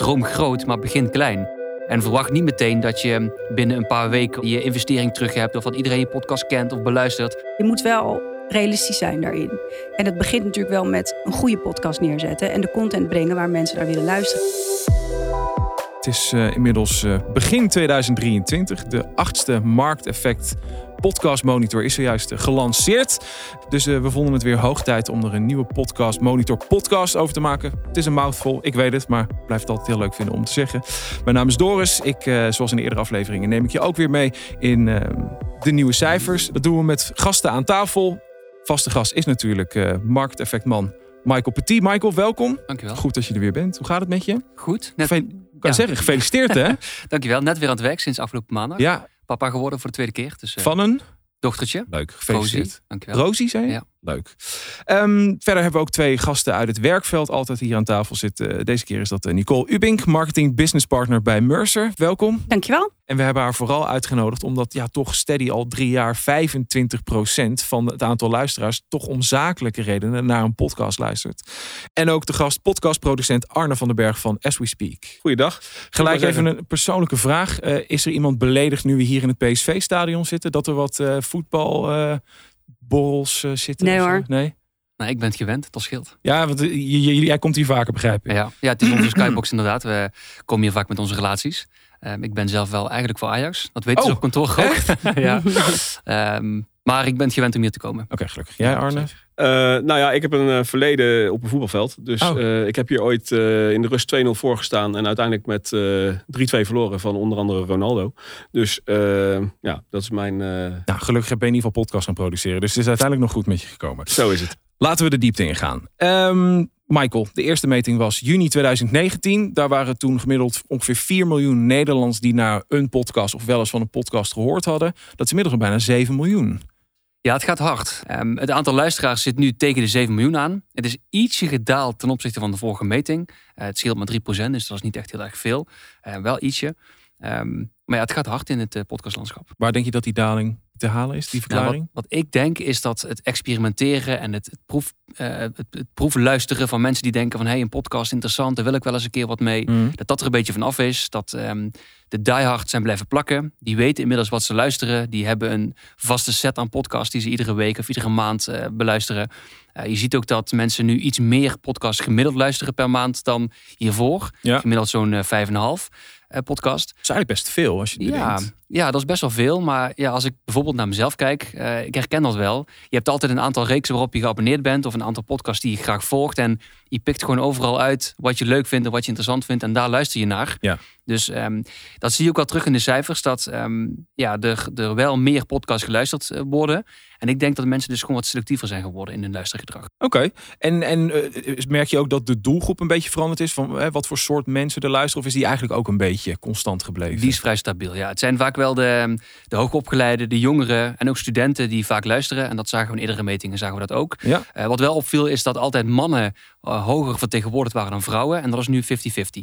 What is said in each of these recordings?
droom groot, maar begin klein. En verwacht niet meteen dat je binnen een paar weken je investering terug hebt... of dat iedereen je podcast kent of beluistert. Je moet wel realistisch zijn daarin. En het begint natuurlijk wel met een goede podcast neerzetten... en de content brengen waar mensen naar willen luisteren. Het is uh, inmiddels uh, begin 2023. De achtste markteffect Podcast Monitor is zojuist gelanceerd. Dus we vonden het weer hoog tijd om er een nieuwe Podcast Monitor podcast over te maken. Het is een mouthful, ik weet het, maar ik blijf het altijd heel leuk vinden om te zeggen. Mijn naam is Doris. Ik, zoals in de eerdere afleveringen, neem ik je ook weer mee in de nieuwe cijfers. Dat doen we met gasten aan tafel. Vaste gast is natuurlijk markteffectman Michael Petit. Michael, welkom. Dankjewel. Goed dat je er weer bent. Hoe gaat het met je? Goed. Net... kan ja. zeggen, gefeliciteerd hè? Dankjewel. Net weer aan het werk sinds afgelopen maandag. Ja. Papa geworden voor de tweede keer. Dus, uh, Van een? Dochtertje. Leuk, gefeliciteerd. Rosie, dankjewel. Rosie, zei je? Ja. Leuk. Um, verder hebben we ook twee gasten uit het werkveld altijd hier aan tafel zitten. Deze keer is dat eh, Nicole Ubink, marketing business partner bij Mercer. Welkom. Dankjewel. En we hebben haar vooral uitgenodigd omdat ja, toch steady al drie jaar 25% van het aantal luisteraars toch om zakelijke redenen naar een podcast luistert. En ook de gast podcastproducent Arne van den Berg van As We Speak. Goeiedag. Gelijk even een persoonlijke vraag. Uh, is er iemand beledigd nu we hier in het PSV-stadion zitten dat er wat uh, voetbal... Uh, borrels uh, zitten? Nee hoor. Nee? Nou, ik ben het gewend, dat scheelt. Ja, want jij komt hier vaker, begrijp ik. Ja, ja het is onze skybox inderdaad. We komen hier vaak met onze relaties. Um, ik ben zelf wel eigenlijk voor Ajax. Dat weten oh, ze op kantoor ook. ja. um, maar ik ben het gewend om hier te komen. Oké, okay, gelukkig. Jij Arne? Uh, nou ja, ik heb een uh, verleden op een voetbalveld. Dus oh. uh, ik heb hier ooit in de rust 2-0 voorgestaan. En uiteindelijk met 3-2 verloren van onder andere Ronaldo. Dus ja, dat is mijn... Nou, gelukkig heb je in ieder geval podcast gaan produceren. Dus het is uiteindelijk nog goed met je gekomen. Zo is het. Laten we de diepte ingaan. Um, Michael, de eerste meting was juni 2019. Daar waren toen gemiddeld ongeveer 4 miljoen Nederlanders die naar een podcast of wel eens van een podcast gehoord hadden. Dat is inmiddels al bijna 7 miljoen. Ja, het gaat hard. Um, het aantal luisteraars zit nu tegen de 7 miljoen aan. Het is ietsje gedaald ten opzichte van de vorige meting. Uh, het scheelt maar 3%, dus dat is niet echt heel erg veel. Uh, wel ietsje. Um, maar ja, het gaat hard in het uh, podcastlandschap. Waar denk je dat die daling te halen is, die verklaring? Nou, wat, wat, ik denk is dat het experimenteren en het, het, proef, het, het proefluisteren van mensen die denken van hé, hey, een podcast interessant, daar wil ik wel eens een keer wat mee. Mm. Dat dat er een beetje van af is. Dat um, de diehards zijn blijven plakken. Die weten inmiddels wat ze luisteren. Die hebben een vaste set aan podcasts die ze iedere week of iedere maand uh, beluisteren. Uh, je ziet ook dat mensen nu iets meer podcasts gemiddeld luisteren per maand dan hiervoor. Ja. Gemiddeld zo'n uh, 5,5 podcast. Dat is eigenlijk best veel als je het ja, bedenkt. Ja, dat is best wel veel. Maar ja, als ik bijvoorbeeld naar mezelf kijk, uh, ik herken dat wel. Je hebt altijd een aantal reeksen waarop je geabonneerd bent of een aantal podcasts die je graag volgt. En je pikt gewoon overal uit wat je leuk vindt en wat je interessant vindt. En daar luister je naar. Ja. Dus um, dat zie je ook al terug in de cijfers. Dat um, ja, er, er wel meer podcasts geluisterd uh, worden. En ik denk dat mensen dus gewoon wat selectiever zijn geworden in hun luistergedrag. Oké. Okay. En, en uh, merk je ook dat de doelgroep een beetje veranderd is? Van uh, wat voor soort mensen er luisteren? Of is die eigenlijk ook een beetje constant gebleven? Die is vrij stabiel, ja. Het zijn vaak wel de, de hoogopgeleide, de jongeren en ook studenten die vaak luisteren. En dat zagen we in eerdere metingen, zagen we dat ook. Ja. Uh, wat wel opviel is dat altijd mannen uh, hoger vertegenwoordigd waren dan vrouwen. En dat is nu 50-50.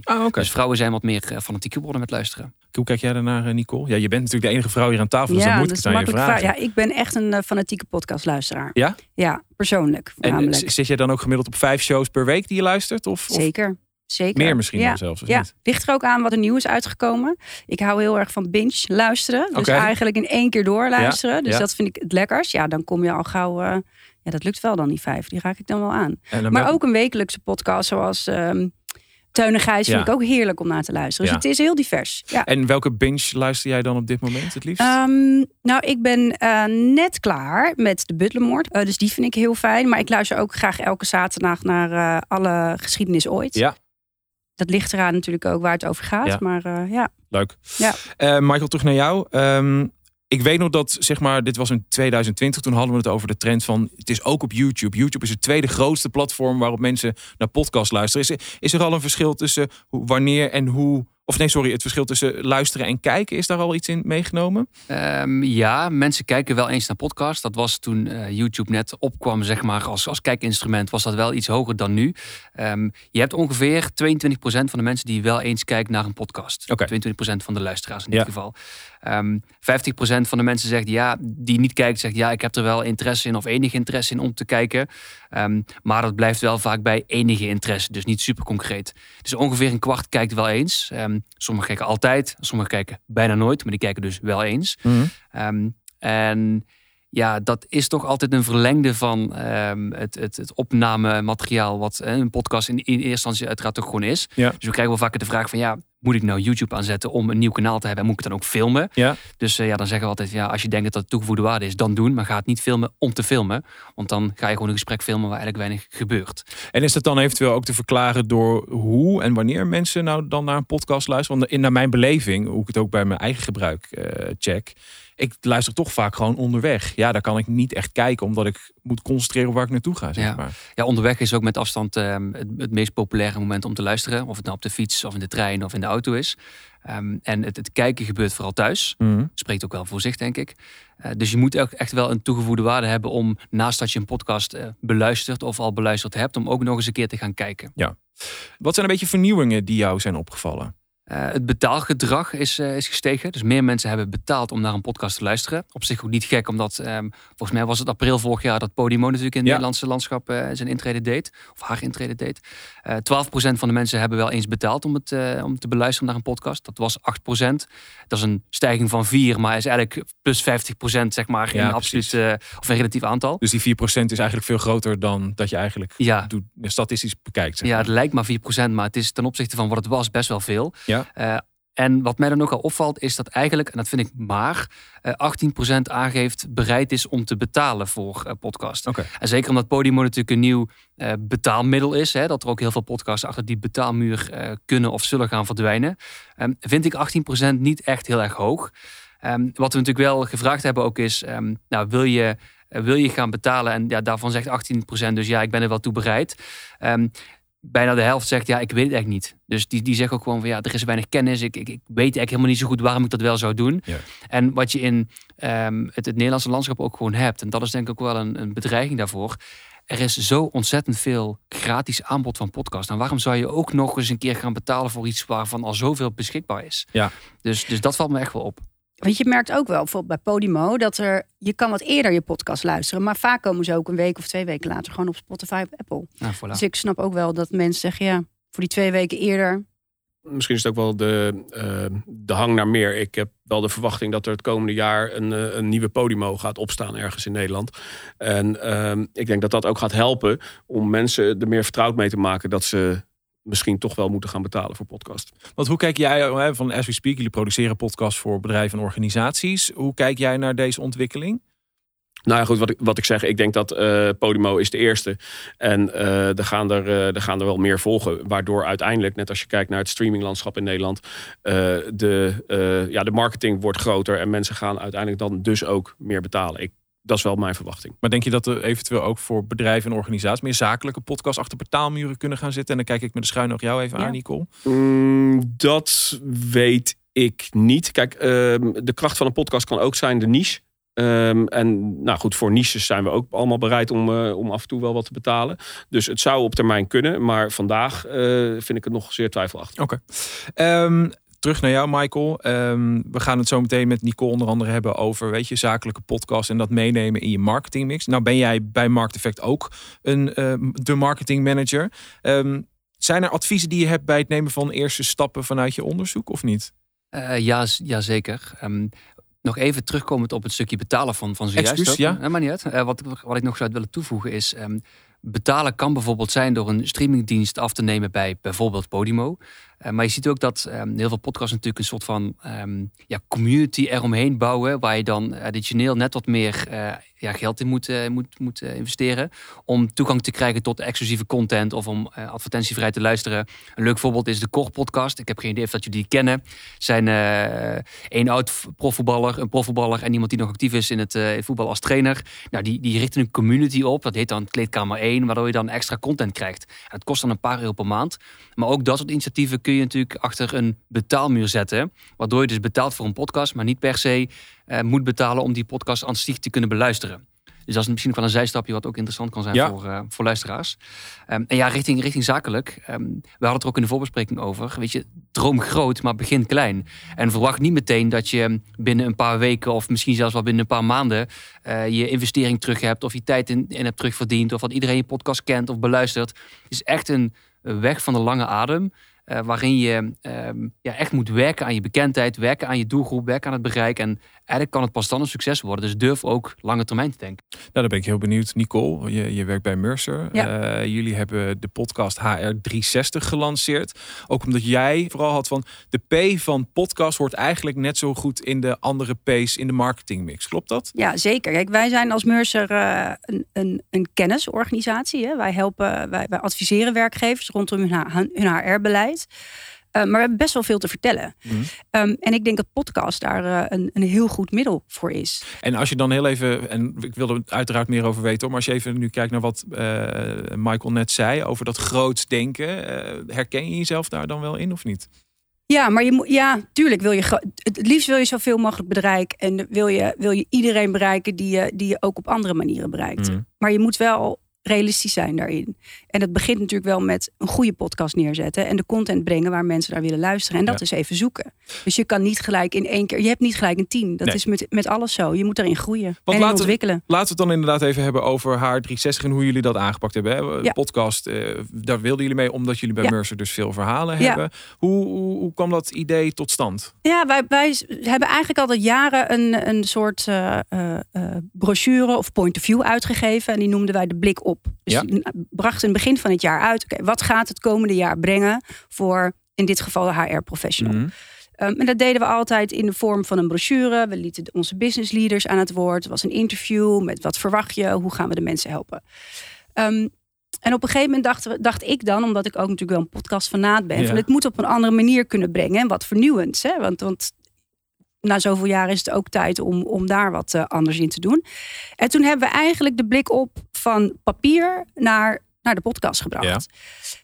Ah, okay. Dus vrouwen zijn wat meer uh, fanatiek geworden met luisteren. Hoe kijk jij daarnaar, Nicole? Ja, je bent natuurlijk de enige vrouw hier aan tafel, dus ja, dan moet dat ik is het aan je vragen. vraag. Ja, ik ben echt een uh, fanatieke podcastluisteraar. Ja? Ja, persoonlijk En zit jij dan ook gemiddeld op vijf shows per week die je luistert? Of, of Zeker. Zeker. Meer misschien ja. dan zelfs. Ja, niet? ligt er ook aan wat er nieuw is uitgekomen. Ik hou heel erg van binge luisteren. Dus eigenlijk in één keer door luisteren. Dus ja. dat vind ik het lekkers. Ja, dan kom je al gauw. Ja, dat lukt wel dan die vijf. Die raak ik dan wel aan. Dan Maar ook een wekelijkse podcast zoals Teun en Gijs vind ik ook heerlijk om naar te luisteren. Dus Ja. het is heel divers. Ja. En welke binge luister jij dan op dit moment het liefst? Ehm, nou, ik ben eh, net klaar met de Butlermoord. Eh, dus die vind ik heel fijn. Maar ik luister ook graag elke zaterdag naar eh, alle geschiedenis ooit. Ja. Dat ligt eraan natuurlijk ook waar het over gaat. Maar ja. Leuk. Ja. Michael, terug naar jou. Ehm, ik weet nog dat, zeg maar, dit was in 2020. Toen hadden we het over de trend van, het is ook op YouTube. YouTube is het tweede grootste platform waarop mensen naar podcasts luisteren. Is er, is er al een verschil tussen wanneer en hoe Of nee, sorry, het verschil tussen luisteren en kijken, is daar al iets in meegenomen? Ehm, ja, mensen kijken wel eens naar podcast. Dat was toen eh, YouTube net opkwam, zeg maar, als, als kijkinstrument, was dat wel iets hoger dan nu. Ehm, je hebt ongeveer 22% van de mensen die wel eens kijken naar een podcast. Oké. 22% van de luisteraars in Ja. dit geval. Ehm 50% van de mensen zegt ja, die niet kijkt, zegt ja, ik heb er wel interesse in of enige interesse in om te kijken. Ehm, maar dat blijft wel vaak bij enige interesse, dus niet super concreet. Dus ongeveer een kwart kijkt wel eens. Ehm sommigen kijken altijd, sommigen kijken bijna nooit, maar die kijken dus wel eens. Ehm, en ja, dat is toch altijd een verlengde van ehm, het, het, het opnamemateriaal, wat eh, een podcast in, in eerste instantie uiteraard toch gewoon is. Ja. Dus we krijgen wel vaker de vraag van ja, moet ik nou YouTube aanzetten om een nieuw kanaal te hebben en moet ik het dan ook filmen? Ja. Dus eh, ja, dan zeggen we altijd, ja, als je denkt dat dat toegevoegde waarde is, dan doen. Maar ga het niet filmen om te filmen. Want dan ga je gewoon een gesprek filmen waar eigenlijk weinig gebeurt. En is dat dan eventueel ook te verklaren door hoe en wanneer mensen nou dan naar een podcast luisteren? Want in naar mijn beleving, hoe ik het ook bij mijn eigen gebruik eh, check, ik luister toch vaak gewoon onderweg. Ja, daar kan ik niet echt kijken, omdat ik moet concentreren op waar ik naartoe ga. Zeg Ja. maar. Ja, onderweg is ook met afstand ehm, het, het meest populaire moment om te luisteren. Of het nou op de fiets of in de trein of in de auto is. Ehm, en het, het kijken gebeurt vooral thuis. Mhm. Spreekt ook wel voor zich, denk ik. Eh, dus je moet ook echt wel een toegevoegde waarde hebben om naast dat je een podcast eh, beluistert of al beluisterd hebt, om ook nog eens een keer te gaan kijken. Wat zijn een beetje vernieuwingen die jou zijn opgevallen? Eh, het betaalgedrag is, eh, is gestegen. Dus meer mensen hebben betaald om naar een podcast te luisteren. Op zich ook niet gek, omdat ehm, volgens mij was het april vorig jaar dat Podimo natuurlijk in het Ja. Nederlandse landschap eh, zijn intrede deed. Of haar intrede deed. Eh 12% van de mensen hebben wel eens betaald om, het, om te beluisteren naar een podcast. Dat was 8%. Dat is een stijging van 4, maar is eigenlijk plus 50% zeg maar in Ja, absoluut of een relatief aantal. Dus die 4% is eigenlijk veel groter dan dat je eigenlijk Ja, doet, statistisch bekijkt. Zeg Ja, maar. het lijkt maar 4%, maar het is ten opzichte van wat het was best wel veel. Ja. Eh, en wat mij dan ook al opvalt, is dat eigenlijk, en dat vind ik maar, eh 18% aangeeft bereid is om te betalen voor eh, podcast. Oké. En zeker omdat Podimo natuurlijk een nieuw eh, betaalmiddel is, hè, dat er ook heel veel podcasts achter die betaalmuur eh, kunnen of zullen gaan verdwijnen, ehm, vind ik 18% niet echt heel erg hoog. Ehm, wat we natuurlijk wel gevraagd hebben ook is, ehm, nou wil je, eh, wil je gaan betalen? En ja, daarvan zegt 18%, dus ja, ik ben er wel toe bereid. Bijna de helft zegt, ja, ik weet het eigenlijk niet. Dus die, die zeggen ook gewoon van, ja, er is weinig kennis. Ik, ik, ik weet eigenlijk helemaal niet zo goed waarom ik dat wel zou doen. Ja. En wat je in ehm, het, het Nederlandse landschap ook gewoon hebt, en dat is denk ik ook wel een, een bedreiging daarvoor. Er is zo ontzettend veel gratis aanbod van podcast. En waarom zou je ook nog eens een keer gaan betalen voor iets waarvan al zoveel beschikbaar is? Ja. Dus, dus dat valt me echt wel op. Want je merkt ook wel, bijvoorbeeld bij Podimo, dat er je kan wat eerder je podcast luisteren. Maar vaak komen ze ook een week of twee weken later gewoon op Spotify of Apple. Nou, voilà. Dus ik snap ook wel dat mensen zeggen, ja, voor die twee weken eerder. Misschien is het ook wel de, eh, de hang naar meer. Ik heb wel de verwachting dat er het komende jaar een, eh, een nieuwe Podimo gaat opstaan ergens in Nederland. En ehm, ik denk dat dat ook gaat helpen om mensen er meer vertrouwd mee te maken dat ze misschien toch wel moeten gaan betalen voor podcast. Want hoe kijk jij, van As We Speak, jullie produceren podcasts voor bedrijven en organisaties. Hoe kijk jij naar deze ontwikkeling? Nou ja, goed, wat ik, wat ik zeg, ik denk dat eh, Podimo is de eerste. En eh, er, gaan er, eh, er gaan er wel meer volgen. Waardoor uiteindelijk, net als je kijkt naar het streaminglandschap in Nederland, de, ja, de marketing wordt groter. En mensen gaan uiteindelijk dan dus ook meer betalen. Ik, dat is wel mijn verwachting. Maar denk je dat er eventueel ook voor bedrijven en organisaties meer zakelijke podcasts achter betaalmuren kunnen gaan zitten? En dan kijk ik met de schuin nog jou even Ja. aan, Nicole. Mm, dat weet ik niet. Kijk, ehm, de kracht van een podcast kan ook zijn de niche. Ehm, en nou goed, voor niches zijn we ook allemaal bereid om, eh, om af en toe wel wat te betalen. Dus het zou op termijn kunnen. Maar vandaag eh, vind ik het nog zeer twijfelachtig. Oké. Ehm, terug naar jou, Michael. Ehm, we gaan het zo meteen met Nicole onder andere hebben over, weet je, zakelijke podcast en dat meenemen in je marketingmix. Nou ben jij bij Markt Effect ook een, ehm, de marketing manager. Ehm, zijn er adviezen die je hebt bij het nemen van eerste stappen vanuit je onderzoek of niet? Eh, ja, ja, zeker. Nog even terugkomend op het stukje betalen van, van zojuist. Ja. Eh, maar niet uit. Eh, wat, wat ik nog zou willen toevoegen is... betalen kan bijvoorbeeld zijn door een streamingdienst af te nemen bij bijvoorbeeld Podimo. Eh, maar je ziet ook dat ehm, heel veel podcasts natuurlijk een soort van ehm, ja, community eromheen bouwen... waar je dan additioneel net wat meer eh, ja, geld in moet, moet, moet investeren. Om toegang te krijgen tot exclusieve content of om advertentievrij te luisteren. Een leuk voorbeeld is de Koch podcast. Ik heb geen idee of dat jullie die kennen. Zijn een oud profvoetballer, een profvoetballer en iemand die nog actief is in het voetbal als trainer. Nou, die, die richten een community op. Dat heet dan Kleedkamer 1, waardoor je dan extra content krijgt. Het kost dan een paar euro per maand. Maar ook dat soort initiatieven kun je natuurlijk achter een betaalmuur zetten. Waardoor je dus betaalt voor een podcast, maar niet per se uh, moet betalen om die podcast aan zich te kunnen beluisteren. Dus dat is misschien wel een zijstapje wat ook interessant kan zijn voor, uh, voor luisteraars. Um, en ja, richting, richting zakelijk. Um, we hadden het er ook in de voorbespreking over. Weet je, droom groot, maar begin klein. En verwacht niet meteen dat je binnen een paar weken of misschien zelfs wel binnen een paar maanden uh, je investering terug hebt of je tijd in, in hebt terugverdiend of dat iedereen je podcast kent of beluistert. Het is echt een weg van de lange adem. Uh, waarin je um, ja, echt moet werken aan je bekendheid, werken aan je doelgroep, werken aan het bereik. En eigenlijk kan het pas dan een succes worden. Dus durf ook lange termijn te denken. Nou, dan ben ik heel benieuwd. Nicole, je, je werkt bij Mercer. Ja. Uh, jullie hebben de podcast HR360 gelanceerd. Ook omdat jij vooral had van de P van podcast hoort eigenlijk net zo goed in de andere P's in de marketingmix. Klopt dat? Ja, zeker. Kijk, wij zijn als Mercer uh, een, een, een, kennisorganisatie. Hè? Wij helpen, wij, wij adviseren werkgevers rondom hun, hun HR-beleid. Uh, maar we hebben best wel veel te vertellen. Mm. Um, en ik denk dat podcast daar uh, een, een heel goed middel voor is. En als je dan heel even, en ik wil er uiteraard meer over weten, maar als je even nu kijkt naar wat uh, Michael net zei over dat groots denken, herken je jezelf daar dan wel in of niet? Ja, maar je moet, ja, tuurlijk wil je het liefst wil je zoveel mogelijk bereiken en wil je, wil je iedereen bereiken die je, die je ook op andere manieren bereikt. Mm. Maar je moet wel realistisch zijn daarin. En dat begint natuurlijk wel met een goede podcast neerzetten en de content brengen waar mensen naar willen luisteren. En dat is even zoeken. Dus je kan niet gelijk in één keer, je hebt niet gelijk een team. Dat is met, met alles zo. Je moet erin groeien Want en laten, ontwikkelen. Laten we het dan inderdaad even hebben over H360 en hoe jullie dat aangepakt hebben. Hè? Ja. Podcast, uh, daar wilden jullie mee omdat jullie bij ja. Mercer dus veel verhalen hebben. Hoe, hoe, hoe, kwam dat idee tot stand? Ja, wij, wij hebben eigenlijk al jaren een, een soort uh, uh, brochure of point of view uitgegeven. En die noemden wij de blik op. Dus ja. bracht in het begin van het jaar uit. Oké, wat gaat het komende jaar brengen voor in dit geval de HR-professional? Mm en dat deden we altijd in de vorm van een brochure. We lieten onze business leaders aan het woord. Het was een interview met wat verwacht je, hoe gaan we de mensen helpen. Um, en op een gegeven moment dacht, we, dacht ik dan, omdat ik ook natuurlijk wel een podcast van naad ben, van het moet op een andere manier kunnen brengen en wat vernieuwends. Hè? Want, want na zoveel jaar is het ook tijd om, om daar wat uh, anders in te doen. En toen hebben we eigenlijk de blik op van papier naar, naar de podcast gebracht.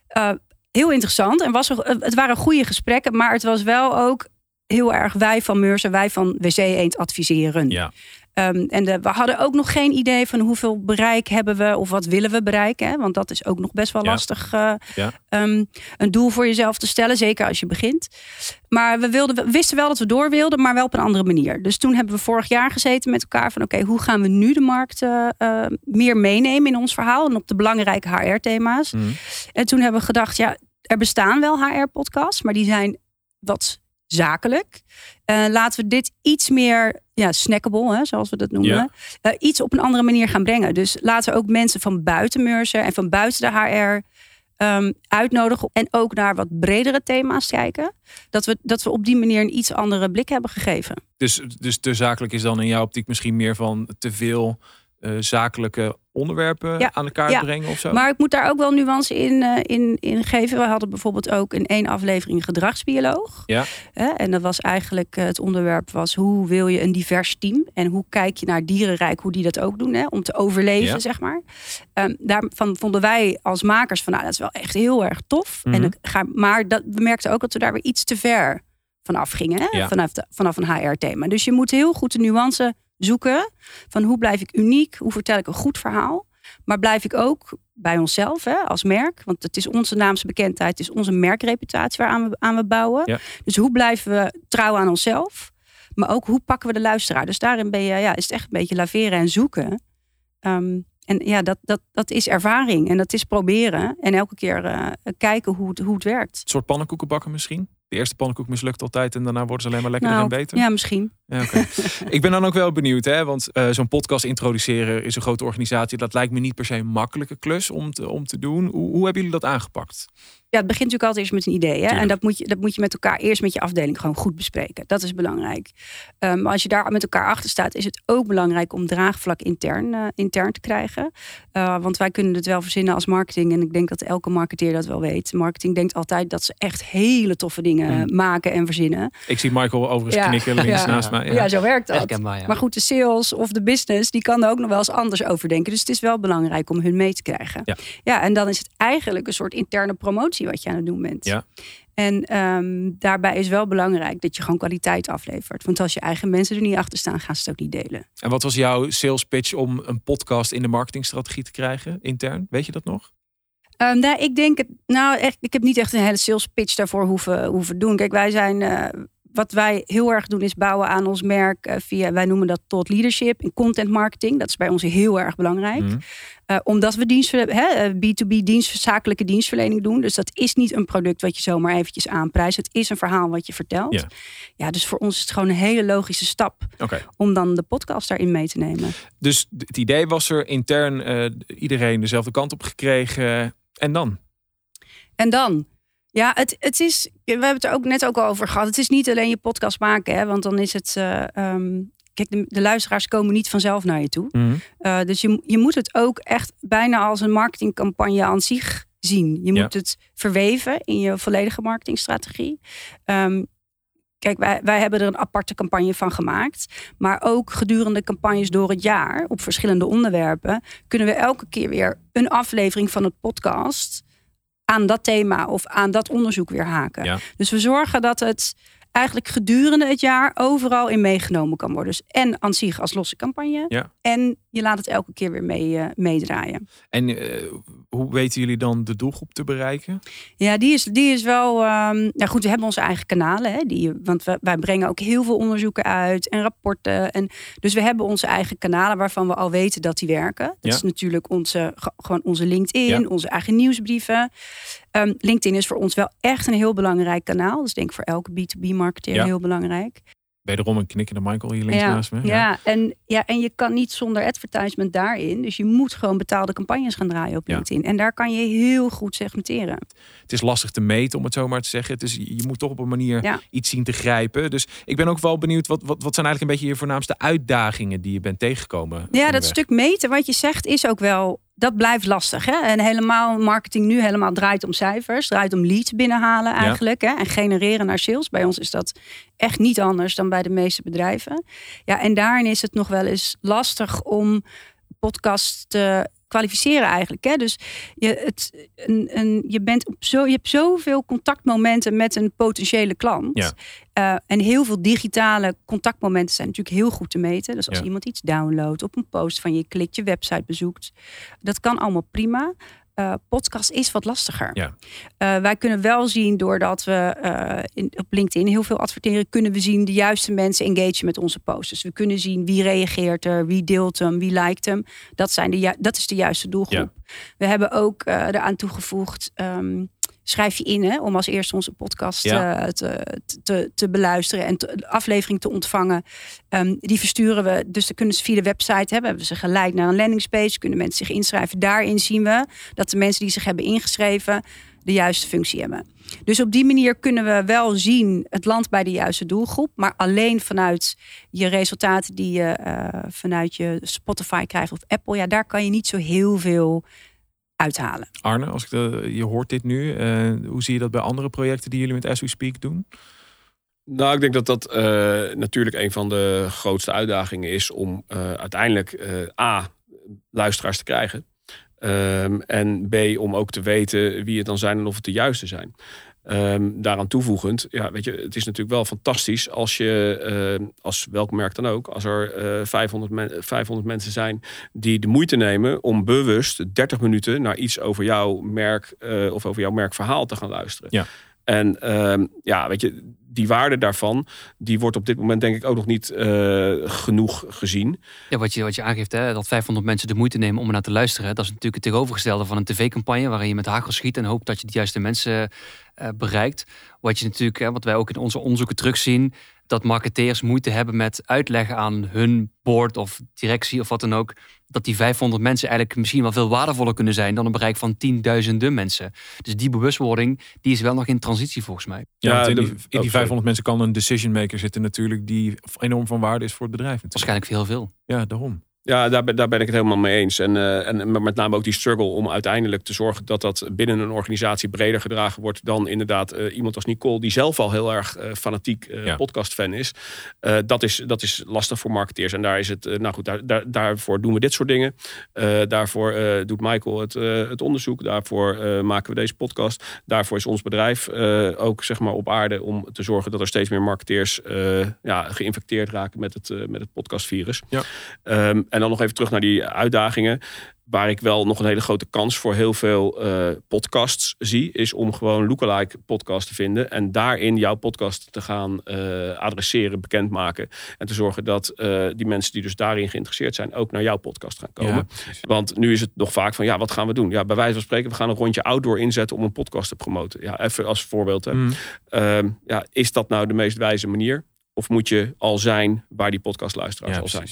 Ja. Uh, heel interessant. En was er, het waren goede gesprekken, maar het was wel ook heel erg wij van Meurs en wij van WC Eend adviseren. Ja. Um, en de, we hadden ook nog geen idee van hoeveel bereik hebben we of wat willen we bereiken. Hè? Want dat is ook nog best wel lastig uh, ja. um, een doel voor jezelf te stellen, zeker als je begint. Maar we, wilden, we wisten wel dat we door wilden, maar wel op een andere manier. Dus toen hebben we vorig jaar gezeten met elkaar van oké, hoe gaan we nu de markt uh, uh, meer meenemen in ons verhaal en op de belangrijke HR-thema's. Mm. En toen hebben we gedacht, ja, er bestaan wel HR-podcasts, maar die zijn wat zakelijk. Uh, laten we dit iets meer ja, snackable, hè, zoals we dat noemen. Uh, iets op een andere manier gaan brengen. Dus laten we ook mensen van buiten Mercer en van buiten de HR um, ehm, uitnodigen. En ook naar wat bredere thema's kijken. Dat we, dat we op die manier een iets andere blik hebben gegeven. Dus, dus te zakelijk is dan in jouw optiek misschien meer van te veel uh, zakelijke onderwerpen aan elkaar brengen of zo. Maar ik moet daar ook wel nuance in, uh, in, in geven. We hadden bijvoorbeeld ook in één aflevering gedragsbioloog. Ja. en dat was eigenlijk uh, het onderwerp was hoe wil je een divers team en hoe kijk je naar dierenrijk, hoe die dat ook doen hè, om te overleven, zeg maar. Um, daarvan vonden wij als makers van nou dat is wel echt heel erg tof. Mm -hmm. En ga, maar dat, we merkten ook dat we daar weer iets te ver vanaf gingen hè, vanaf, de, vanaf een HR-thema. Dus je moet heel goed de nuance zoeken van hoe blijf ik uniek, hoe vertel ik een goed verhaal. Maar blijf ik ook bij onszelf hè, als merk, want het is onze naamsbekendheid, het is onze merkreputatie waar we, aan we bouwen. Dus hoe blijven we trouw aan onszelf, maar ook hoe pakken we de luisteraar. Dus daarin ben je, ja, is het echt een beetje laveren en zoeken. Um, en ja, dat, dat, dat is ervaring en dat is proberen en elke keer uh, kijken hoe het, hoe het werkt. Een soort pannenkoekenbakken misschien? De eerste pannenkoek mislukt altijd en daarna worden ze alleen maar lekkerder nou, en beter. Ja, misschien. Ja, okay. ik ben dan ook wel benieuwd, hè, want uh, zo'n podcast introduceren is een grote organisatie. Dat lijkt me niet per se een makkelijke klus om te, om te doen. Hoe, hoe hebben jullie dat aangepakt? Ja, het begint natuurlijk altijd eerst met een idee. Hè? En dat moet, je, dat moet je met elkaar eerst met je afdeling gewoon goed bespreken. Dat is belangrijk. Um, maar als je daar met elkaar achter staat, is het ook belangrijk om draagvlak intern, uh, intern te krijgen. Uh, want wij kunnen het wel verzinnen als marketing. En ik denk dat elke marketeer dat wel weet. Marketing denkt altijd dat ze echt hele toffe dingen mm. maken en verzinnen. Ik zie Michael overigens knikken links ja. naast mij. Ja. zo werkt dat. Maar goed, de sales of de business, die kan er ook nog wel eens anders over denken. Dus het is wel belangrijk om hun mee te krijgen. Ja, ja en dan is het eigenlijk een soort interne promotie wat je aan het doen bent. Ja. En um, daarbij is wel belangrijk dat je gewoon kwaliteit aflevert. Want als je eigen mensen er niet achter staan, gaan ze het ook niet delen. En wat was jouw sales pitch om een podcast in de marketingstrategie te krijgen, intern? Weet je dat nog? Um, nou, ik denk. Nou, echt, ik heb niet echt een hele sales pitch daarvoor hoeven, hoeven doen. Kijk, wij zijn. Uh, wat wij heel erg doen is bouwen aan ons merk uh, via, wij noemen dat tot leadership in content marketing. Dat is bij ons heel erg belangrijk. Mm. Uh, omdat we dienstver- B2B dienst, zakelijke dienstverlening doen. Dus dat is niet een product wat je zomaar eventjes aanprijst. Het is een verhaal wat je vertelt. Ja, ja dus voor ons is het gewoon een hele logische stap okay. om dan de podcast daarin mee te nemen. Dus het idee was er intern uh, iedereen dezelfde kant op gekregen. En dan? En dan? Ja, het, het is. We hebben het er ook net ook al over gehad. Het is niet alleen je podcast maken, hè, want dan is het. Uh, um, kijk, de, de, luisteraars komen niet vanzelf naar je toe. Mm. Uh, dus je, je moet het ook echt bijna als een marketingcampagne aan zich zien. Je moet het verweven in je volledige marketingstrategie. Um, Kijk, wij, wij hebben er een aparte campagne van gemaakt. Maar ook gedurende campagnes door het jaar op verschillende onderwerpen kunnen we elke keer weer een aflevering van het podcast aan dat thema of aan dat onderzoek weer haken. Ja. Dus we zorgen dat het eigenlijk gedurende het jaar overal in meegenomen kan worden. Dus en aan zich als losse campagne. Ja. En je laat het elke keer weer mee, uh, meedraaien. En uh, hoe weten jullie dan de doelgroep te bereiken? Ja, die is, die is wel. Um, nou goed, we hebben onze eigen kanalen. Hè, die, want we, wij brengen ook heel veel onderzoeken uit en rapporten. En, dus we hebben onze eigen kanalen waarvan we al weten dat die werken. Dat Ja. is natuurlijk onze, gewoon onze LinkedIn, Ja. onze eigen nieuwsbrieven. Um, LinkedIn is voor ons wel echt een heel belangrijk kanaal. Dus ik denk voor elke B2B-marketeer Ja. heel belangrijk. Wederom een knikkende Michael hier links ja, naast me. Ja. en, ja, en je kan niet zonder advertisement daarin. Dus je moet gewoon betaalde campagnes gaan draaien op Ja. LinkedIn. En daar kan je heel goed segmenteren. Het is lastig te meten, om het zo maar te zeggen. Het is, je moet toch op een manier iets zien te grijpen. Dus ik ben ook wel benieuwd, wat, wat, wat zijn eigenlijk een beetje je voornaamste uitdagingen die je bent tegengekomen? Ja, dat stuk meten, wat je zegt, is ook wel. Dat blijft lastig. Hè? En helemaal marketing nu helemaal draait om cijfers, draait om leads binnenhalen eigenlijk. Hè? En genereren naar sales. Bij ons is dat echt niet anders dan bij de meeste bedrijven. Ja, en daarin is het nog wel eens lastig om podcast te kwalificeren eigenlijk. Hè? Dus je, het, een, een, je, bent op zo, je hebt zoveel contactmomenten met een potentiële klant. Ja. Uh, en heel veel digitale contactmomenten zijn natuurlijk heel goed te meten. Dus als Ja. iemand iets downloadt, op een post van je klikt, je website bezoekt. Dat kan allemaal prima. Uh, podcast is wat lastiger. Ja. Uh, wij kunnen wel zien, doordat we uh, in, op LinkedIn heel veel adverteren, kunnen we zien de juiste mensen engagen met onze posts. Dus we kunnen zien wie reageert er, wie deelt hem, wie liked hem. Dat, zijn de dat is de juiste doelgroep. We hebben ook eraan toegevoegd. Um, schrijf je in hè, om als eerste onze podcast Ja. uh, te, te, te beluisteren en te, de aflevering te ontvangen. Um, die versturen we, dus dan kunnen ze via de website hebben, hebben ze geleid naar een landingspage, kunnen mensen zich inschrijven. Daarin zien we dat de mensen die zich hebben ingeschreven de juiste functie hebben. Dus op die manier kunnen we wel zien het land bij de juiste doelgroep, maar alleen vanuit je resultaten die je uh, vanuit je Spotify krijgt of Apple, ja, daar kan je niet zo heel veel uithalen. Arne, als ik de, je hoort dit nu, uh, hoe zie je dat bij andere projecten die jullie met As We Speak doen? Nou, ik denk dat dat uh, natuurlijk een van de grootste uitdagingen is om uh, uiteindelijk A, luisteraars te krijgen. Um, en B, om ook te weten wie het dan zijn en of het de juiste zijn. Um, daaraan toevoegend, ja, weet je, het is natuurlijk wel fantastisch als je, uh, als welk merk dan ook, als er uh, 500, men, 500 mensen zijn die de moeite nemen om bewust 30 minuten naar iets over jouw merk uh, of over jouw merkverhaal te gaan luisteren. Ja. En um, ja, weet je, die waarde daarvan, die wordt op dit moment denk ik ook nog niet uh, genoeg gezien. Ja, wat je, wat je aangeeft, hè, dat 500 mensen de moeite nemen om naar te luisteren. Dat is natuurlijk het tegenovergestelde van een tv-campagne waarin je met hagel schiet en hoopt dat je de juiste mensen uh, bereikt. Wat je natuurlijk, hè, wat wij ook in onze onderzoeken terugzien, dat marketeers moeite hebben met uitleggen aan hun board of directie of wat dan ook. Dat die 500 mensen eigenlijk misschien wel veel waardevoller kunnen zijn dan een bereik van tienduizenden mensen. Dus die bewustwording die is wel nog in transitie volgens mij. Ja, Ja, in, die, in die ook 500 mensen kan een decision maker zitten natuurlijk die enorm van waarde is voor het bedrijf. Natuurlijk. Waarschijnlijk veel veel. Ja, daarom. Ja, daar, ben- daar ben ik het helemaal mee eens. En, eh, en met name ook die struggle om uiteindelijk te zorgen dat dat binnen een organisatie breder gedragen wordt dan inderdaad eh, iemand als Nicole, die zelf al heel erg eh, fanatiek Ja. podcastfan is. Dat is. Dat is lastig voor marketeers. En daar is het, nou goed, daar, daar, daarvoor doen we dit soort dingen. Daarvoor doet Michael het, het onderzoek. Daarvoor maken we deze podcast. Daarvoor is ons bedrijf ook zeg maar op aarde om te zorgen dat er steeds meer marketeers ja, geïnfecteerd raken met het, met het podcastvirus. Ja. Ehm, en dan nog even terug naar die uitdagingen. Waar ik wel nog een hele grote kans voor heel veel eh, podcasts zie, is om gewoon lookalike podcasts te vinden. En daarin jouw podcast te gaan eh, adresseren, bekendmaken. En te zorgen dat eh, die mensen die dus daarin geïnteresseerd zijn, ook naar jouw podcast gaan komen. Ja. Want nu is het nog vaak van, ja, wat gaan we doen? Ja, bij wijze van spreken, we gaan een rondje outdoor inzetten om een podcast te promoten. Ja, even als voorbeeld. Hè. Mm. Ehm, ja, is dat nou de meest wijze manier? Of moet je al zijn waar die podcastluisteraars Ja, al zijn?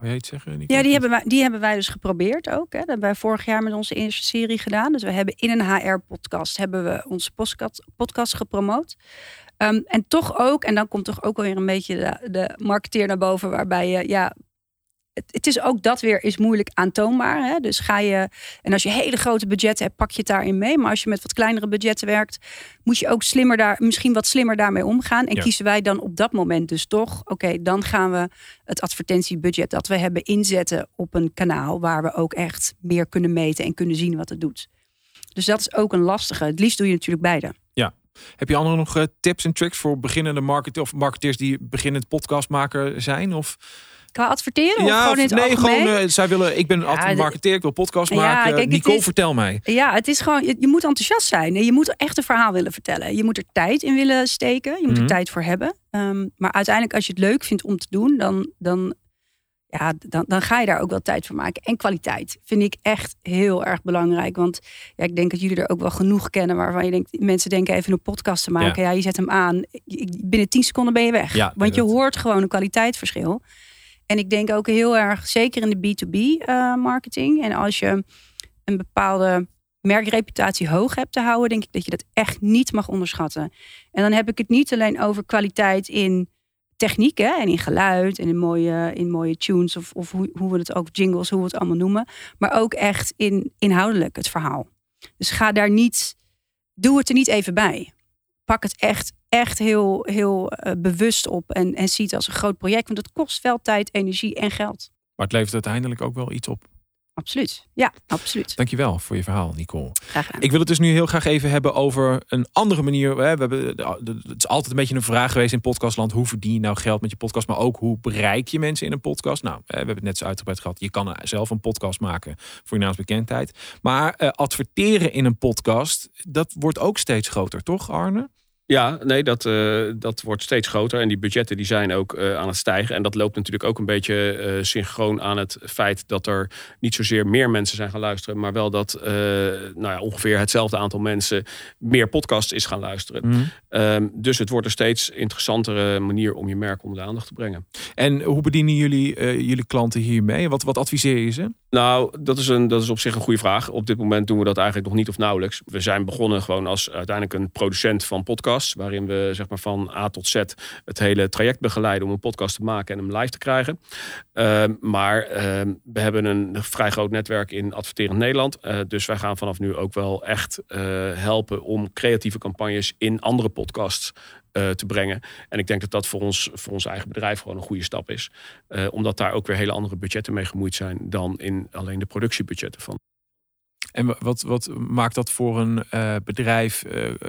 Wil iets zeggen? Ja, die hebben, wij, die hebben wij dus geprobeerd ook. Hè. Dat hebben wij vorig jaar met onze eerste serie gedaan. Dus we hebben in een HR-podcast hebben we onze podcast, podcast gepromoot. Ehm, en toch ook, en dan komt toch ook weer een beetje de, de marketeer naar boven, waarbij je, ja, het, is ook dat weer is moeilijk aantoonbaar. Hè? Dus ga je, en als je hele grote budgetten hebt, pak je het daarin mee. Maar als je met wat kleinere budgetten werkt, moet je ook slimmer daar, misschien wat slimmer daarmee omgaan. En Ja. kiezen wij dan op dat moment dus toch, oké, dan gaan we het advertentiebudget dat we hebben inzetten op een kanaal waar we ook echt meer kunnen meten en kunnen zien wat het doet. Dus dat is ook een lastige. Het liefst doe je natuurlijk beide. Heb je andere nog eh, tips en tricks voor beginnende marketeers of marketeers die beginnend podcastmaker zijn? Of Qua adverteren of gewoon in het nee, algemeen? gewoon. eh, zij willen. Ik ben Ja, altijd marketeer, ik wil podcast Ja, maken. kijk, Nicole, is- vertel mij. Ja, het is gewoon, je, je moet enthousiast zijn. Je moet echt een verhaal willen vertellen. Je moet er tijd in willen steken. Je moet Mhm. er tijd voor hebben. Ehm, maar uiteindelijk, als je het leuk vindt om te doen, dan, dan, ja, dan, dan ga je daar ook wel tijd voor maken. En kwaliteit vind ik echt heel erg belangrijk. Want ja, ik denk dat jullie er ook wel genoeg kennen waarvan je denkt, mensen denken even een podcast te maken. Ja, je zet hem aan. Binnen 10 seconden ben je weg. Ja, Want je hoort gewoon een kwaliteitsverschil. En ik denk ook heel erg, zeker in de B2B eh, marketing. En als je een bepaalde merkreputatie hoog hebt te houden, denk ik dat je dat echt niet mag onderschatten. En dan heb ik het niet alleen over kwaliteit in techniek hè, en in geluid en in mooie, in mooie tunes of, of hoe, hoe we het ook jingles, hoe we het allemaal noemen, maar ook echt in inhoudelijk het verhaal. Dus ga daar niet, doe het er niet even bij. Pak het echt, echt heel, heel eh, bewust op en, en zie het als een groot project, want het kost wel tijd, energie en geld. Maar het levert uiteindelijk ook wel iets op. Absoluut. Ja, absoluut. Dankjewel voor je verhaal, Nicole. Graag gedaan. Ik wil het dus nu heel graag even hebben over een andere manier. We hebben, het is altijd een beetje een vraag geweest in podcastland. Hoe verdien je nou geld met je podcast? Maar ook hoe bereik je mensen in een podcast? Nou, we hebben het net zo uitgebreid gehad. Je kan zelf een podcast maken voor je naamsbekendheid. Maar eh, adverteren in een podcast, dat wordt ook steeds groter, toch Arne? Ja, nee, dat, eh, dat wordt steeds groter. En die budgetten die zijn ook eh, aan het stijgen. En dat loopt natuurlijk ook een beetje eh, synchroon aan het feit dat er niet zozeer meer mensen zijn gaan luisteren. Maar wel dat nou ja, ongeveer hetzelfde aantal mensen meer podcasts is gaan luisteren. Ehm, dus het wordt een steeds interessantere manier om je merk onder de aandacht te brengen. En hoe bedienen jullie jullie klanten hiermee? Wat, wat adviseer je ze? Nou, dat is, een, dat is op zich een goede vraag. Op dit moment doen we dat eigenlijk nog niet of nauwelijks. We zijn begonnen gewoon als uiteindelijk een producent van podcasts. Waarin we zeg maar van A tot Z het hele traject begeleiden om een podcast te maken en hem live te krijgen. Ehm, maar ehm, we hebben een vrij groot netwerk in adverterend Nederland. Eh, dus wij gaan vanaf nu ook wel echt eh, helpen om creatieve campagnes in andere podcasts eh, te brengen. En ik denk dat dat voor ons, voor ons eigen bedrijf gewoon een goede stap is. Eh, omdat daar ook weer hele andere budgetten mee gemoeid zijn dan in alleen de productiebudgetten van. En wa- wat, wat maakt dat voor een eh, bedrijf?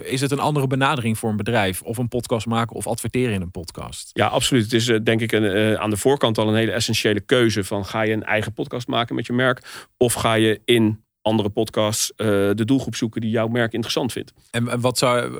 is het een andere benadering voor een bedrijf? Of een podcast maken of adverteren in een podcast? Ja, absoluut. Het is denk ik een, aan de voorkant al een hele essentiële keuze van ga je een eigen podcast maken met je merk of ga je in andere podcasts eh, de doelgroep zoeken die jouw merk interessant vindt. En wat zou,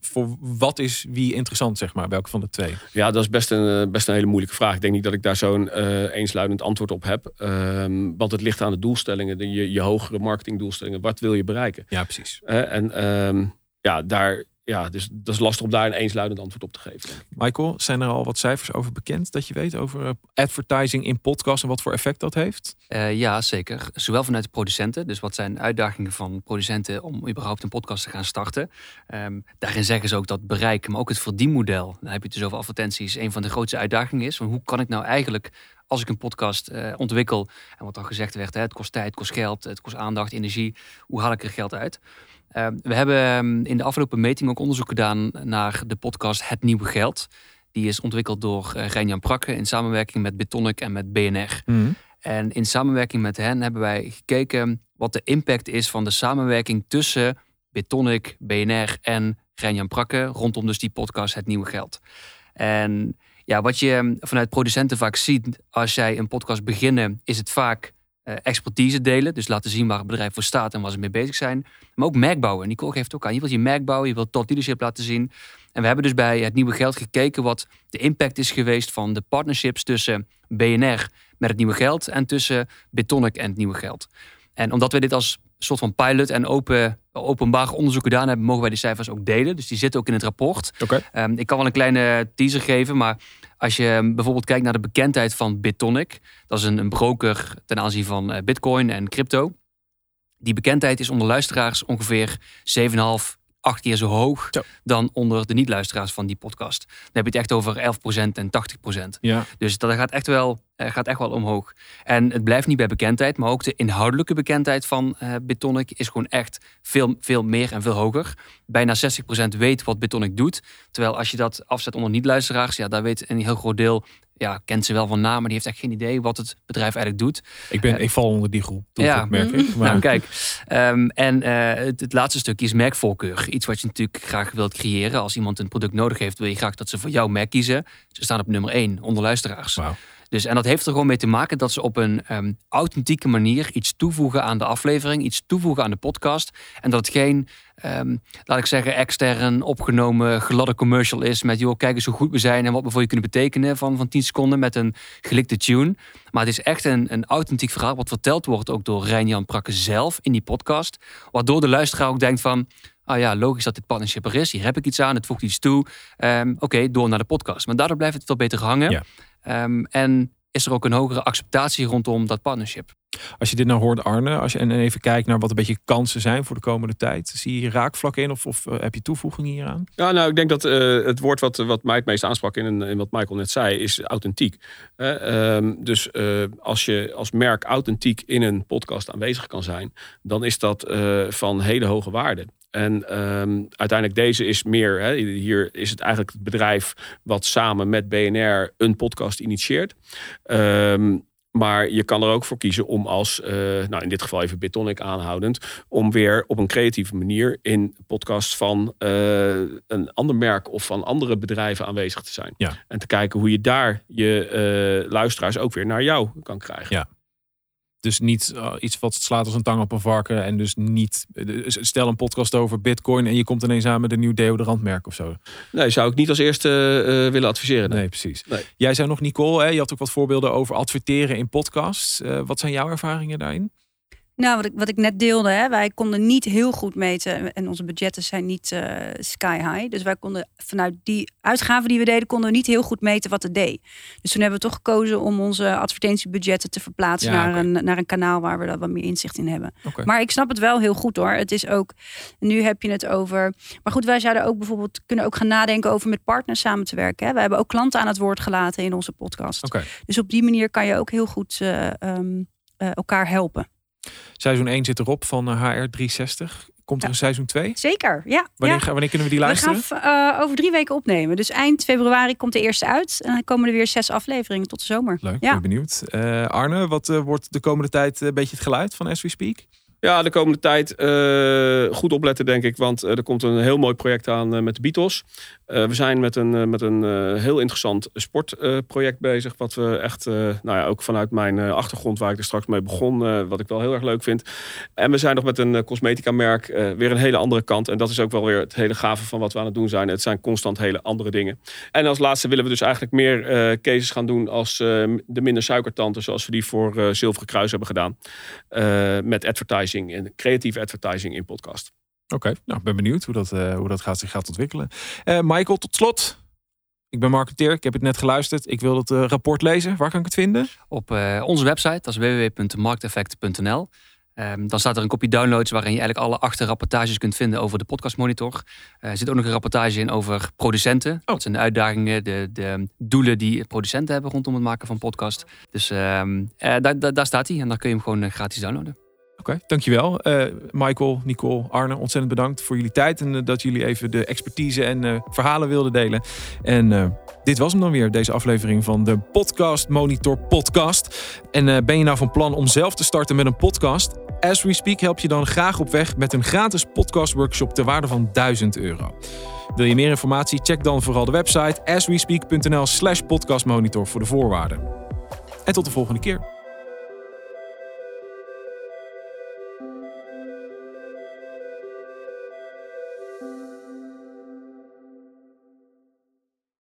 voor wat is wie interessant, zeg maar? Welke van de twee? Ja, dat is best een, eh, best een hele moeilijke vraag. Ik denk niet dat ik daar zo'n eh, eensluidend antwoord op heb. Ehm, want het ligt aan de doelstellingen, de, je, je hogere marketingdoelstellingen. Wat wil je bereiken? Ja, precies. En ehm, ja, daar ja, dus dat is lastig om daar een eensluidend antwoord op te geven. Michael, zijn er al wat cijfers over bekend dat je weet over advertising in podcast en wat voor effect dat heeft? ja, zeker. Zowel vanuit de producenten. Dus wat zijn uitdagingen van producenten om überhaupt een podcast te gaan starten? Um, daarin zeggen ze ook dat bereik, maar ook het verdienmodel. Dan heb je het dus over advertenties. Een van de grootste uitdagingen is. Van hoe kan ik nou eigenlijk als ik een podcast uh, ontwikkel, en wat al gezegd werd, hè, het kost tijd, het kost geld, het kost aandacht, energie. Hoe haal ik er geld uit? Uh, we hebben ehm, in de afgelopen meting ook onderzoek gedaan naar de podcast Het Nieuwe Geld. Die is ontwikkeld door uh, Rijn-Jan Prakke in samenwerking met Betonic en met BNR. Mm. En in samenwerking met hen hebben wij gekeken wat de impact is van de samenwerking tussen Betonic, BNR en Rijn-Jan Prakke rondom dus die podcast Het Nieuwe Geld. En ja, wat je ehm, vanuit producenten vaak ziet als jij een podcast beginnen, is het vaak expertise delen. Dus laten zien waar het bedrijf voor staat en waar ze mee bezig zijn. Maar ook merk bouwen. Nicole geeft ook aan. Je wilt je merk bouwen, je wilt tot leadership laten zien. En we hebben dus bij het nieuwe geld gekeken wat de impact is geweest van de partnerships tussen BNR met het nieuwe geld en tussen Betonic en het nieuwe geld. En omdat we dit als soort van pilot en open, openbaar onderzoek gedaan hebben, mogen wij die cijfers ook delen. Dus die zitten ook in het rapport. Okay. Ehm, ik kan wel een kleine teaser geven, maar als je bijvoorbeeld kijkt naar de bekendheid van Bitonic, dat is een, een broker ten aanzien van uh, Bitcoin en crypto. Die bekendheid is onder luisteraars ongeveer 7,5 acht keer zo hoog dan onder de niet-luisteraars van die podcast. Dan heb je het echt over 11% en 80%. Ja. Dus dat gaat echt, wel, eh, gaat echt wel omhoog. En het blijft niet bij bekendheid, maar ook de inhoudelijke bekendheid van uh, Bitonic is gewoon echt veel, veel meer en veel hoger. Bijna 60% weet wat Bitonic doet. Terwijl als je dat afzet onder niet-luisteraars, ja, daar weet een heel groot deel ja, kent ze wel van naam, maar die heeft echt geen idee wat het bedrijf eigenlijk doet. Ik, ben, uh, ik val onder die groep, ja. merk ik. Maar... Nou, kijk. Um, en uh, het, het, laatste stukje is merkvoorkeur. Iets wat je natuurlijk graag wilt creëren. Als iemand een product nodig heeft, wil je graag dat ze voor jouw merk kiezen. Ze staan op nummer 1 onder luisteraars. Wow. Dus, en dat heeft er gewoon mee te maken dat ze op een um, authentieke manier iets toevoegen aan de aflevering, iets toevoegen aan de podcast. En dat het geen, um, laat ik zeggen, extern opgenomen gladde commercial is met, joh, kijk eens hoe goed we zijn en wat we voor je kunnen betekenen van, van 10 seconden met een gelikte tune. Maar het is echt een, een authentiek verhaal wat verteld wordt ook door Rijn-Jan Prakke zelf in die podcast. Waardoor de luisteraar ook denkt van, ah ja, logisch dat dit partnership er is. Hier heb ik iets aan, het voegt iets toe. Um, Oké, okay, door naar de podcast. Maar daardoor blijft het veel beter hangen. Ja. Um, en is er ook een hogere acceptatie rondom dat partnership. Als je dit nou hoort, Arne, als je en even kijkt naar wat een beetje kansen zijn voor de komende tijd, zie je raakvlakken in of, of uh, heb je toevoegingen hieraan? Ja, nou, ik denk dat uh, het woord wat, wat mij het meest aansprak in, in wat Michael net zei, is authentiek. Um, dus als je als merk authentiek in een podcast aanwezig kan zijn, dan is dat van hele hoge waarde. En um, uiteindelijk deze is meer, hè, hier is het eigenlijk het bedrijf wat samen met BNR een podcast initieert. Um, maar je kan er ook voor kiezen om als, uh, nou in dit geval even Bitonic aanhoudend, om weer op een creatieve manier in podcasts van uh, een ander merk of van andere bedrijven aanwezig te zijn. Ja. En te kijken hoe je daar je uh, luisteraars ook weer naar jou kan krijgen. Ja. Dus niet uh, iets wat slaat als een tang op een varken. En dus niet. Stel een podcast over Bitcoin. En je komt ineens aan met een nieuw deodorantmerk of zo. Nee, zou ik niet als eerste uh, willen adviseren. Nee, nee precies. Nee. Jij zei nog, Nicole, hè, je had ook wat voorbeelden over adverteren in podcasts. Uh, wat zijn jouw ervaringen daarin? Nou, wat ik, wat ik net deelde, hè, wij konden niet heel goed meten en onze budgetten zijn niet uh, sky high. Dus wij konden vanuit die uitgaven die we deden, konden we niet heel goed meten wat het deed. Dus toen hebben we toch gekozen om onze advertentiebudgetten te verplaatsen ja, naar, okay. een, naar een kanaal waar we daar wat meer inzicht in hebben. Okay. Maar ik snap het wel heel goed hoor. Het is ook, nu heb je het over. Maar goed, wij zouden ook bijvoorbeeld kunnen ook gaan nadenken over met partners samen te werken. Hè. We hebben ook klanten aan het woord gelaten in onze podcast. Okay. Dus op die manier kan je ook heel goed uh, um, uh, elkaar helpen. Seizoen 1 zit erop van HR 360. Komt er Ja. een seizoen 2? Zeker, ja. Wanneer, ja. wanneer kunnen we die We luisteren? gaan uh, over drie weken opnemen. Dus eind februari komt de eerste uit. En dan komen er weer zes afleveringen tot de zomer. Leuk, Ja. ben benieuwd. Uh, Arne, wat uh, wordt de komende tijd een beetje het geluid van As We Speak? Ja, de komende tijd uh, goed opletten, denk ik. Want uh, er komt een heel mooi project aan uh, met de Beatles. we zijn met een, met een heel interessant sportproject bezig. Wat we echt, nou ja, ook vanuit mijn achtergrond, waar ik er straks mee begon, wat ik wel heel erg leuk vind. En we zijn nog met een cosmetica-merk weer een hele andere kant. En dat is ook wel weer het hele gave van wat we aan het doen zijn. Het zijn constant hele andere dingen. En als laatste willen we dus eigenlijk meer cases gaan doen als de minder suikertanten, zoals we die voor Zilveren Kruis hebben gedaan. met advertising en creatieve advertising in podcast. Oké, nou, ik ben benieuwd hoe dat, hoe dat gaat, zich gaat ontwikkelen. Michael, tot slot. Ik ben marketeer, ik heb het net geluisterd. Ik wil het rapport lezen. Waar kan ik het vinden? Op onze website, dat is www.markteffect.nl. Um, dan staat er een kopie downloads waarin je eigenlijk alle acht rapportages kunt vinden over de podcastmonitor. Uh, er zit ook nog een rapportage in over producenten. Oh. Dat zijn de uitdagingen, de, de, doelen die producenten hebben rondom het maken van podcast. Dus um, uh, daar, daar staat hij en dan kun je hem gewoon gratis downloaden. Okay, dankjewel. Michael, Nicole, Arne, ontzettend bedankt voor jullie tijd en dat jullie even de expertise en verhalen wilden delen. En dit was hem dan weer, deze aflevering van de Podcast Monitor Podcast. En ben je nou van plan om zelf te starten met een podcast? As We Speak help je dan graag op weg met een gratis podcast workshop ter waarde van 1000 euro. Wil je meer informatie? Check dan vooral de website aswespeak.nl slash podcastmonitor voor de voorwaarden. En tot de volgende keer.